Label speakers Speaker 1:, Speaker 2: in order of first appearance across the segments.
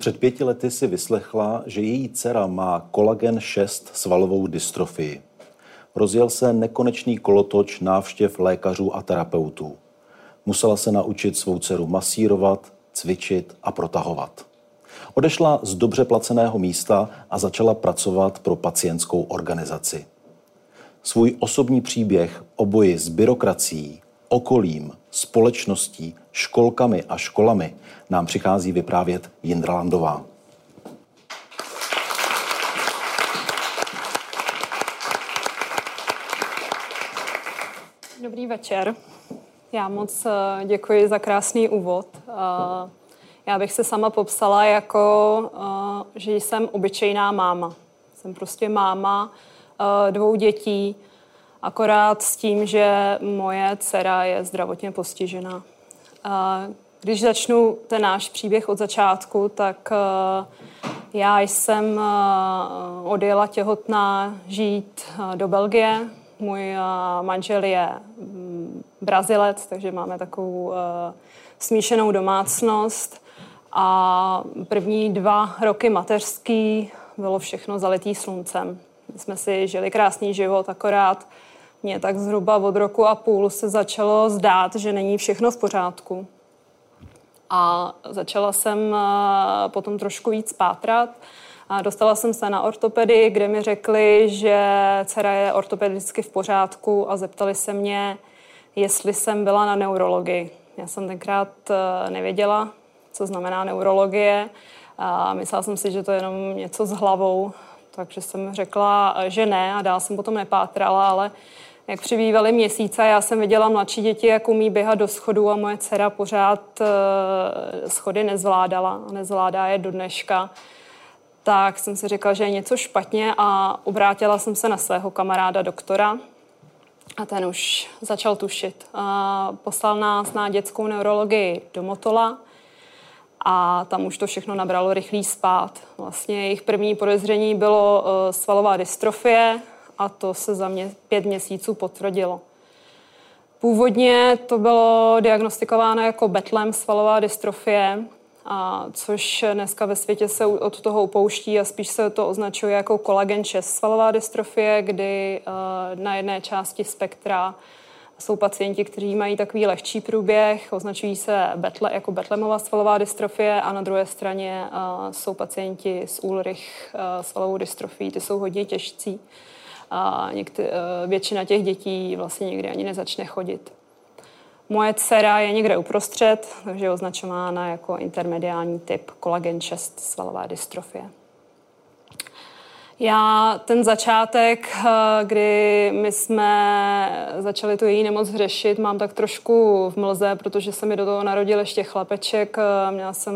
Speaker 1: Před pěti lety si vyslechla, že její dcera má kolagen 6 svalovou dystrofii. Rozjel se nekonečný kolotoč návštěv lékařů a terapeutů. Musela se naučit svou dceru masírovat, cvičit a protahovat. Odešla z dobře placeného místa a začala pracovat pro pacientskou organizaci. Svůj osobní příběh o boji s byrokracií, okolím, společností, školkami a školami nám přichází vyprávět Jindra Landová.
Speaker 2: Dobrý večer. Já moc eh, děkuji za krásný úvod. Eh, já bych se sama popsala jako, eh, že jsem obyčejná máma. Jsem prostě máma dvou dětí, akorát s tím, že moje dcera je zdravotně postižená. Když začnu ten náš příběh od začátku, tak já jsem odjela těhotná žít do Belgie. Můj manžel je mm, Brazilec, takže máme takovou smíšenou domácnost. A první dva roky mateřský bylo všechno zalitý sluncem. My jsme si žili krásný život, akorát mě tak zhruba od roku a půl se začalo zdát, že není všechno v pořádku. A začala jsem eh, potom trošku víc pátrat. A dostala jsem se na ortopedii, kde mi řekli, že dcera je ortopedicky v pořádku a zeptali se mě, jestli jsem byla na neurologii. Já jsem tenkrát eh, nevěděla, co znamená neurologie. A myslela jsem si, že to je jenom něco s hlavou, takže jsem řekla, že ne a dál jsem potom nepátrala, ale jak přibývaly měsíce, já jsem viděla mladší děti, jak umí běhat do schodu a moje dcera pořád eh, schody nezvládala a nezvládá je do dneška. Tak jsem si řekla, že je něco špatně a obrátila jsem se na svého kamaráda doktora, a ten už začal tušit. A poslal nás na dětskou neurologii do Motola a tam už to všechno nabralo rychlý spát. Vlastně jejich první podezření bylo uh, svalová dystrofie a to se za mě pět měsíců potvrdilo. Původně to bylo diagnostikováno jako betlem svalová dystrofie, a což dneska ve světě se od toho upouští a spíš se to označuje jako kolagen 6 svalová dystrofie, kdy uh, na jedné části spektra jsou pacienti, kteří mají takový lehčí průběh, označují se betle, jako betlemová svalová dystrofie a na druhé straně uh, jsou pacienti s Ulrich uh, svalovou dystrofií, ty jsou hodně těžcí. A někdy, uh, většina těch dětí vlastně nikdy ani nezačne chodit. Moje dcera je někde uprostřed, takže je označována jako intermediální typ kolagen 6 svalová dystrofie. Já ten začátek, eh, kdy my jsme začali tu její nemoc řešit, mám tak trošku v mlze, protože se mi do toho narodil ještě chlapeček. Eh, měla jsem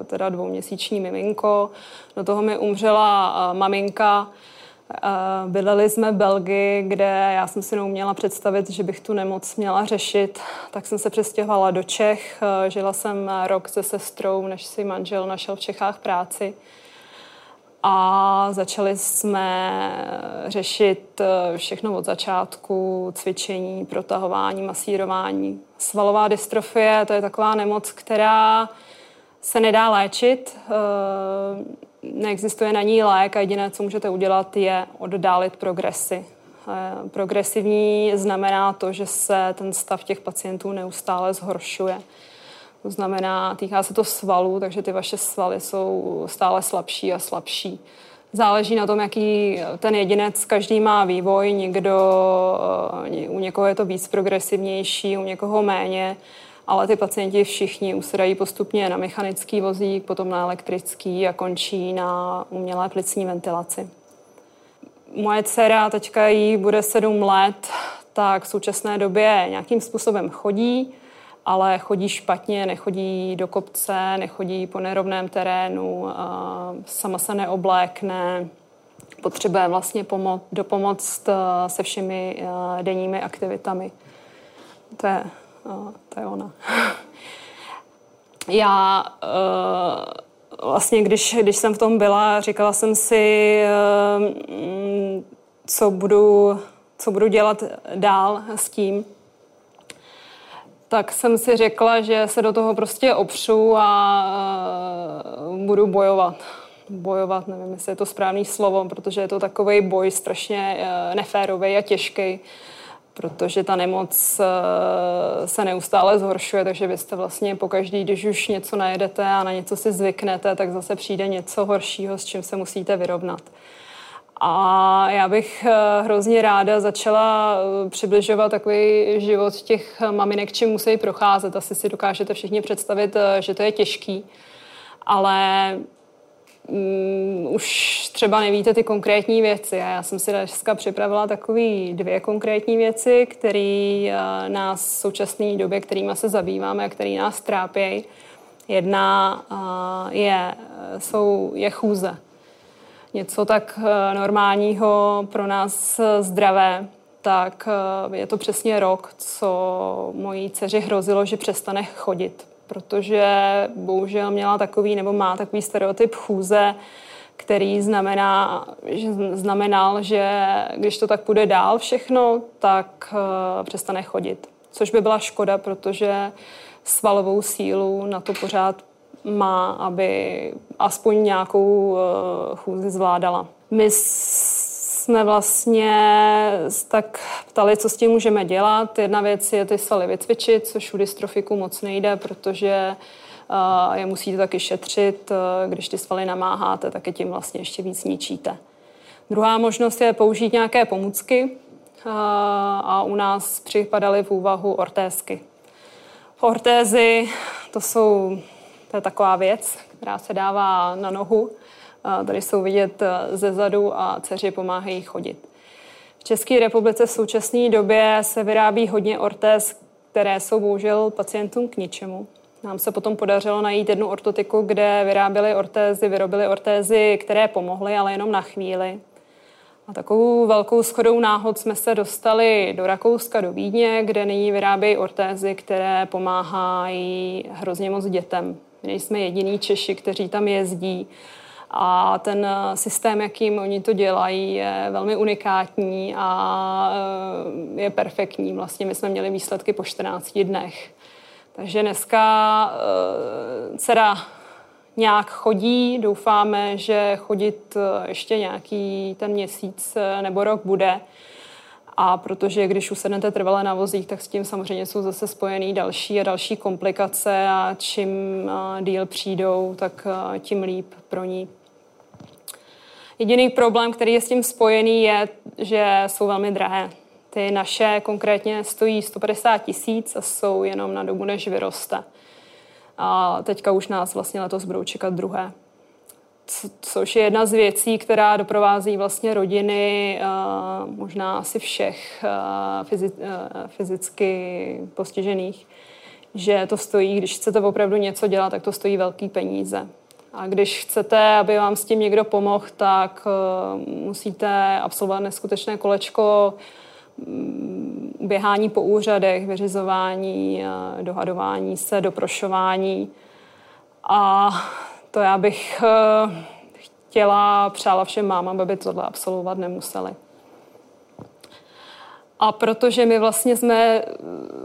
Speaker 2: eh, teda dvouměsíční miminko, do toho mi umřela maminka, Bydleli jsme v Belgii, kde já jsem si neuměla představit, že bych tu nemoc měla řešit. Tak jsem se přestěhovala do Čech. Žila jsem rok se sestrou, než si manžel našel v Čechách práci. A začali jsme řešit všechno od začátku, cvičení, protahování, masírování. Svalová dystrofie, to je taková nemoc, která se nedá léčit neexistuje na ní lék a jediné, co můžete udělat, je oddálit progresy. Eh, progresivní znamená to, že se ten stav těch pacientů neustále zhoršuje. To znamená, týká se to svalů, takže ty vaše svaly jsou stále slabší a slabší. Záleží na tom, jaký ten jedinec, každý má vývoj, někdo, eh, u někoho je to víc progresivnější, u někoho méně ale ty pacienti všichni usedají postupně na mechanický vozík, potom na elektrický a končí na umělé plicní ventilaci. Moje dcera, teďka jí bude sedm let, tak v současné době nějakým způsobem chodí ale chodí špatně, nechodí do kopce, nechodí po nerovném terénu, sama se neoblékne, potřebuje vlastně pomo- dopomoct se všemi denními aktivitami. To je, to je ona. Já vlastně, když, když jsem v tom byla, říkala jsem si, co budu, co budu dělat dál s tím, tak jsem si řekla, že se do toho prostě opřu a uh, budu bojovat. Bojovat, nevím, jestli je to správný slovo, protože je to takový boj strašně neférový a těžký, protože ta nemoc uh, se neustále zhoršuje, takže vy jste vlastně pokaždý, když už něco najedete a na něco si zvyknete, tak zase přijde něco horšího, s čím se musíte vyrovnat. A já bych eh, hrozně ráda začala eh, přibližovat takový život těch maminek, čím musí procházet. Asi si dokážete všichni představit, eh, že to je těžký, ale um, už třeba nevíte ty konkrétní věci. A já jsem si dneska připravila takové dvě konkrétní věci, které uh, nás v současné době, kterými se zabýváme a které nás trápí. Jedna uh, je, jsou, je chůze něco tak eh, normálního pro nás eh, zdravé, tak eh, je to přesně rok, co mojí dceři hrozilo, že přestane chodit, protože bohužel měla takový nebo má takový stereotyp chůze, který znamená, že znamenal, že když to tak půjde dál všechno, tak přestane chodit. Což by byla škoda, protože svalovou sílu na to pořád má, aby aspoň nějakou uh, chůzi zvládala. My jsme vlastně tak ptali, co s tím můžeme dělat. Jedna věc je ty svaly vycvičit, což u dystrofiku moc nejde, protože uh, je musíte taky šetřit. Uh, když ty svaly namáháte, tak je tím vlastně ještě víc ničíte. Druhá možnost je použít nějaké pomůcky a u nás připadaly v úvahu ortézky. Ortézy to jsou to je taková věc, která se dává na nohu. Tady jsou vidět e, ze zadu a dceři pomáhají chodit. V České republice v současné době se vyrábí hodně ortéz, které jsou bohužel pacientům k ničemu. Nám se potom podařilo najít jednu ortotiku, kde vyráběli ortézy, vyrobili ortézy, které pomohly, ale jenom na chvíli. A takovou velkou schodou náhod jsme se dostali do Rakouska, do Vídně, kde nyní vyrábějí ortézy, které pomáhají hrozně moc dětem. My nejsme jediní Češi, kteří tam jezdí. A ten eh, systém, jakým oni to dělají, je velmi unikátní a eh, je perfektní. Vlastně my jsme měli výsledky po 14 dnech. Takže dneska eh, dcera nějak chodí, doufáme, že chodit ještě nějaký ten měsíc nebo rok bude. A protože když usednete trvale na vozích, tak s tím samozřejmě jsou zase spojený další a další komplikace a čím díl přijdou, tak tím líp pro ní. Jediný problém, který je s tím spojený, je, že jsou velmi drahé. Ty naše konkrétně stojí 150 tisíc a jsou jenom na dobu, než vyroste. A teďka už nás vlastně letos budou čekat druhé což je jedna z věcí, která doprovází vlastně rodiny, možná asi všech fyzicky postižených, že to stojí, když chcete opravdu něco dělat, tak to stojí velký peníze. A když chcete, aby vám s tím někdo pomohl, tak musíte absolvovat neskutečné kolečko mm, běhání po úřadech, vyřizování, dohadování se, doprošování. A to já bych eh, chtěla, přála všem mámám, aby tohle absolvovat nemuseli. A protože my vlastně jsme eh,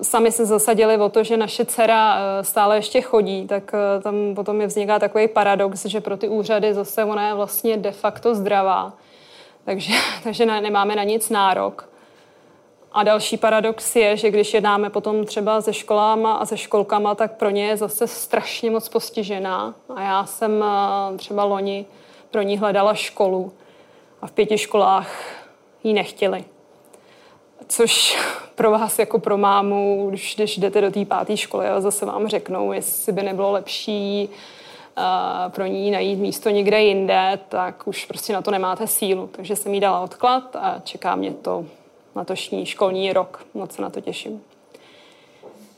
Speaker 2: sami se zasadili o to, že naše dcera eh, stále ještě chodí, tak tam potom je vzniká takový paradox, že pro ty úřady zase ona je vlastně de facto zdravá. Takže, takže nemáme na nic nárok. A další paradox je, že když jednáme potom třeba se školama a se školkama, tak pro ně je zase strašně moc postižená. A já jsem eh, třeba loni pro ní hledala školu a v pěti školách ji nechtěli. Což pro vás jako pro mámu, když, když jdete do té páté školy a zase vám řeknou, jestli by nebylo lepší uh, pro ní najít místo někde jinde, tak už prostě na to nemáte sílu. Takže jsem jí dala odklad a čeká mě to letošní školní rok. Moc se na to těším.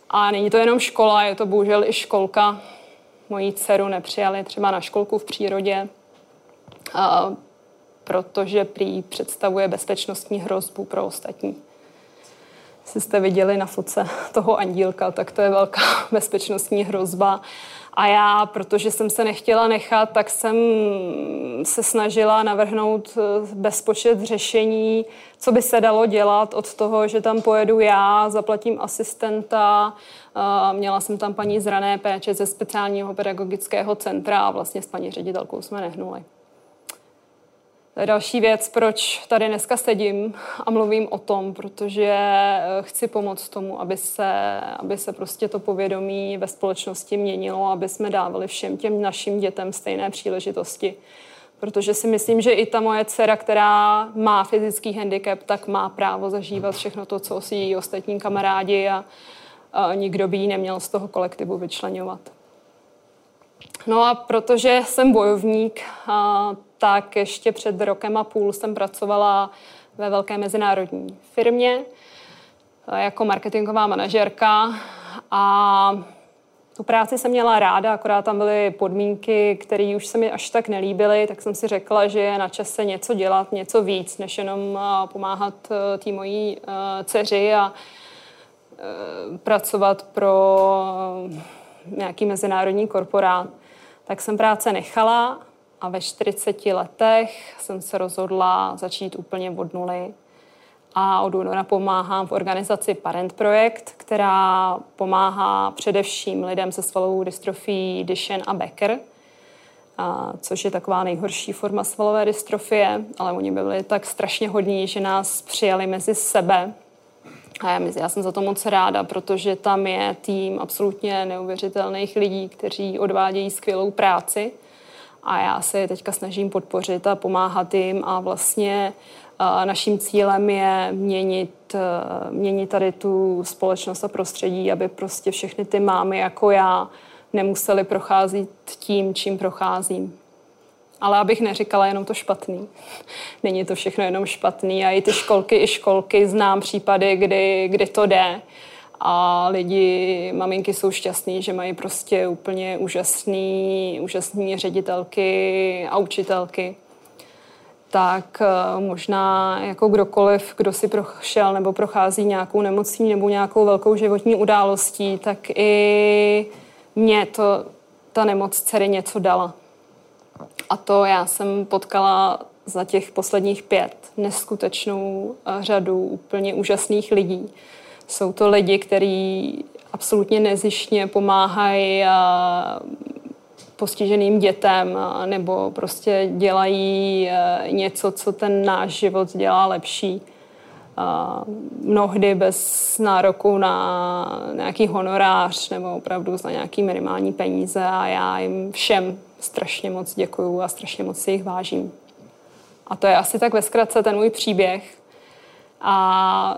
Speaker 2: A není to jenom škola, je to bohužel i školka. Mojí dceru nepřijali třeba na školku v přírodě, a, protože prý představuje bezpečnostní hrozbu pro ostatní. Jestli jste viděli na foce toho andílka, tak to je velká bezpečnostní hrozba. A já, protože jsem se nechtěla nechat, tak jsem se snažila navrhnout eh, bezpočet řešení, co by se dalo dělat od toho, že tam pojedu já, zaplatím asistenta, měla jsem tam paní zrané péče ze speciálního pedagogického centra a vlastně s paní ředitelkou jsme nehnuli. Další věc, proč tady dneska sedím a mluvím o tom, protože eh, chci pomoct tomu, aby se, aby se prostě to povědomí ve společnosti měnilo, aby jsme dávali všem těm našim dětem stejné příležitosti. Protože si myslím, že i ta moje dcera, která má fyzický handicap, tak má právo zažívat všechno to, co si její ostatní kamarádi a, a nikdo by ji neměl z toho kolektivu vyčlenovat. No a protože jsem bojovník, tak ještě před rokem a půl jsem pracovala ve velké mezinárodní firmě jako marketingová manažerka a tu práci jsem měla ráda, akorát tam byly podmínky, které už se mi až tak nelíbily, tak jsem si řekla, že je na čase něco dělat, něco víc, než jenom pomáhat e, té mojí dceři a pracovat pro nějaký mezinárodní korporát. Tak jsem práce nechala a ve 40 letech jsem se rozhodla začít úplně od nuly. A od února pomáhám v organizaci Parent Projekt, která pomáhá především lidem se svalovou dystrofí Duchenne a Becker, a, což je taková nejhorší forma svalové dystrofie, ale oni by byli tak strašně hodní, že nás přijali mezi sebe. A já, já jsem za to moc ráda, protože tam je tým absolutně neuvěřitelných lidí, kteří odvádějí skvělou práci a já se je teďka snažím podpořit a pomáhat jim a vlastně naším cílem je měnit, měnit tady tu společnost a prostředí, aby prostě všechny ty mámy jako já nemuseli procházet tím, čím procházím. Ale abych neříkala jenom to špatný. Není to všechno jenom špatný a i ty školky, i školky znám případy, kdy, kdy to jde a lidi, maminky jsou šťastní, že mají prostě úplně úžasný, úžasný ředitelky a učitelky. Tak eh, možná jako kdokoliv, kdo si prošel nebo prochází nějakou nemocí nebo nějakou velkou životní událostí, tak i mě to, ta nemoc dcery něco dala. A to já jsem potkala za těch posledních pět neskutečnou eh, řadu úplně úžasných lidí jsou to lidi, kteří absolutně nezištně pomáhají postiženým dětem nebo prostě dělají něco, co ten náš život dělá lepší. Mnohdy bez nároku na nějaký honorář nebo opravdu za nějaký minimální peníze a já jim všem strašně moc děkuju a strašně moc si jich vážím. A to je asi tak ve zkratce ten můj příběh. A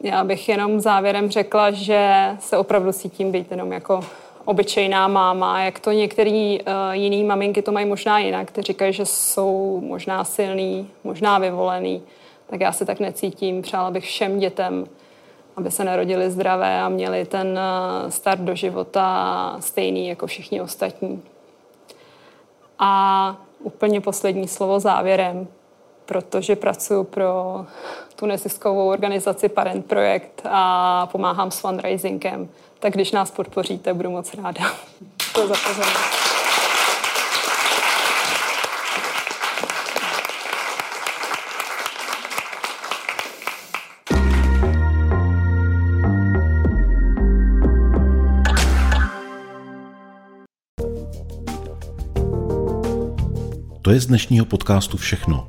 Speaker 2: já bych jenom závěrem řekla, že se opravdu cítím být jenom jako obyčejná máma, jak to některý uh, jiný maminky to mají možná jinak, kteří říkají, že jsou možná silný, možná vyvolený, tak já se tak necítím. Přála bych všem dětem, aby se narodili zdravé a měli ten uh, start do života stejný jako všichni ostatní. A úplně poslední slovo závěrem protože pracuji pro tu neziskovou organizaci Parent Projekt a pomáhám s fundraisingem. Tak když nás podpoříte, budu moc ráda. To za pozornost.
Speaker 1: To je z dnešního podcastu všechno.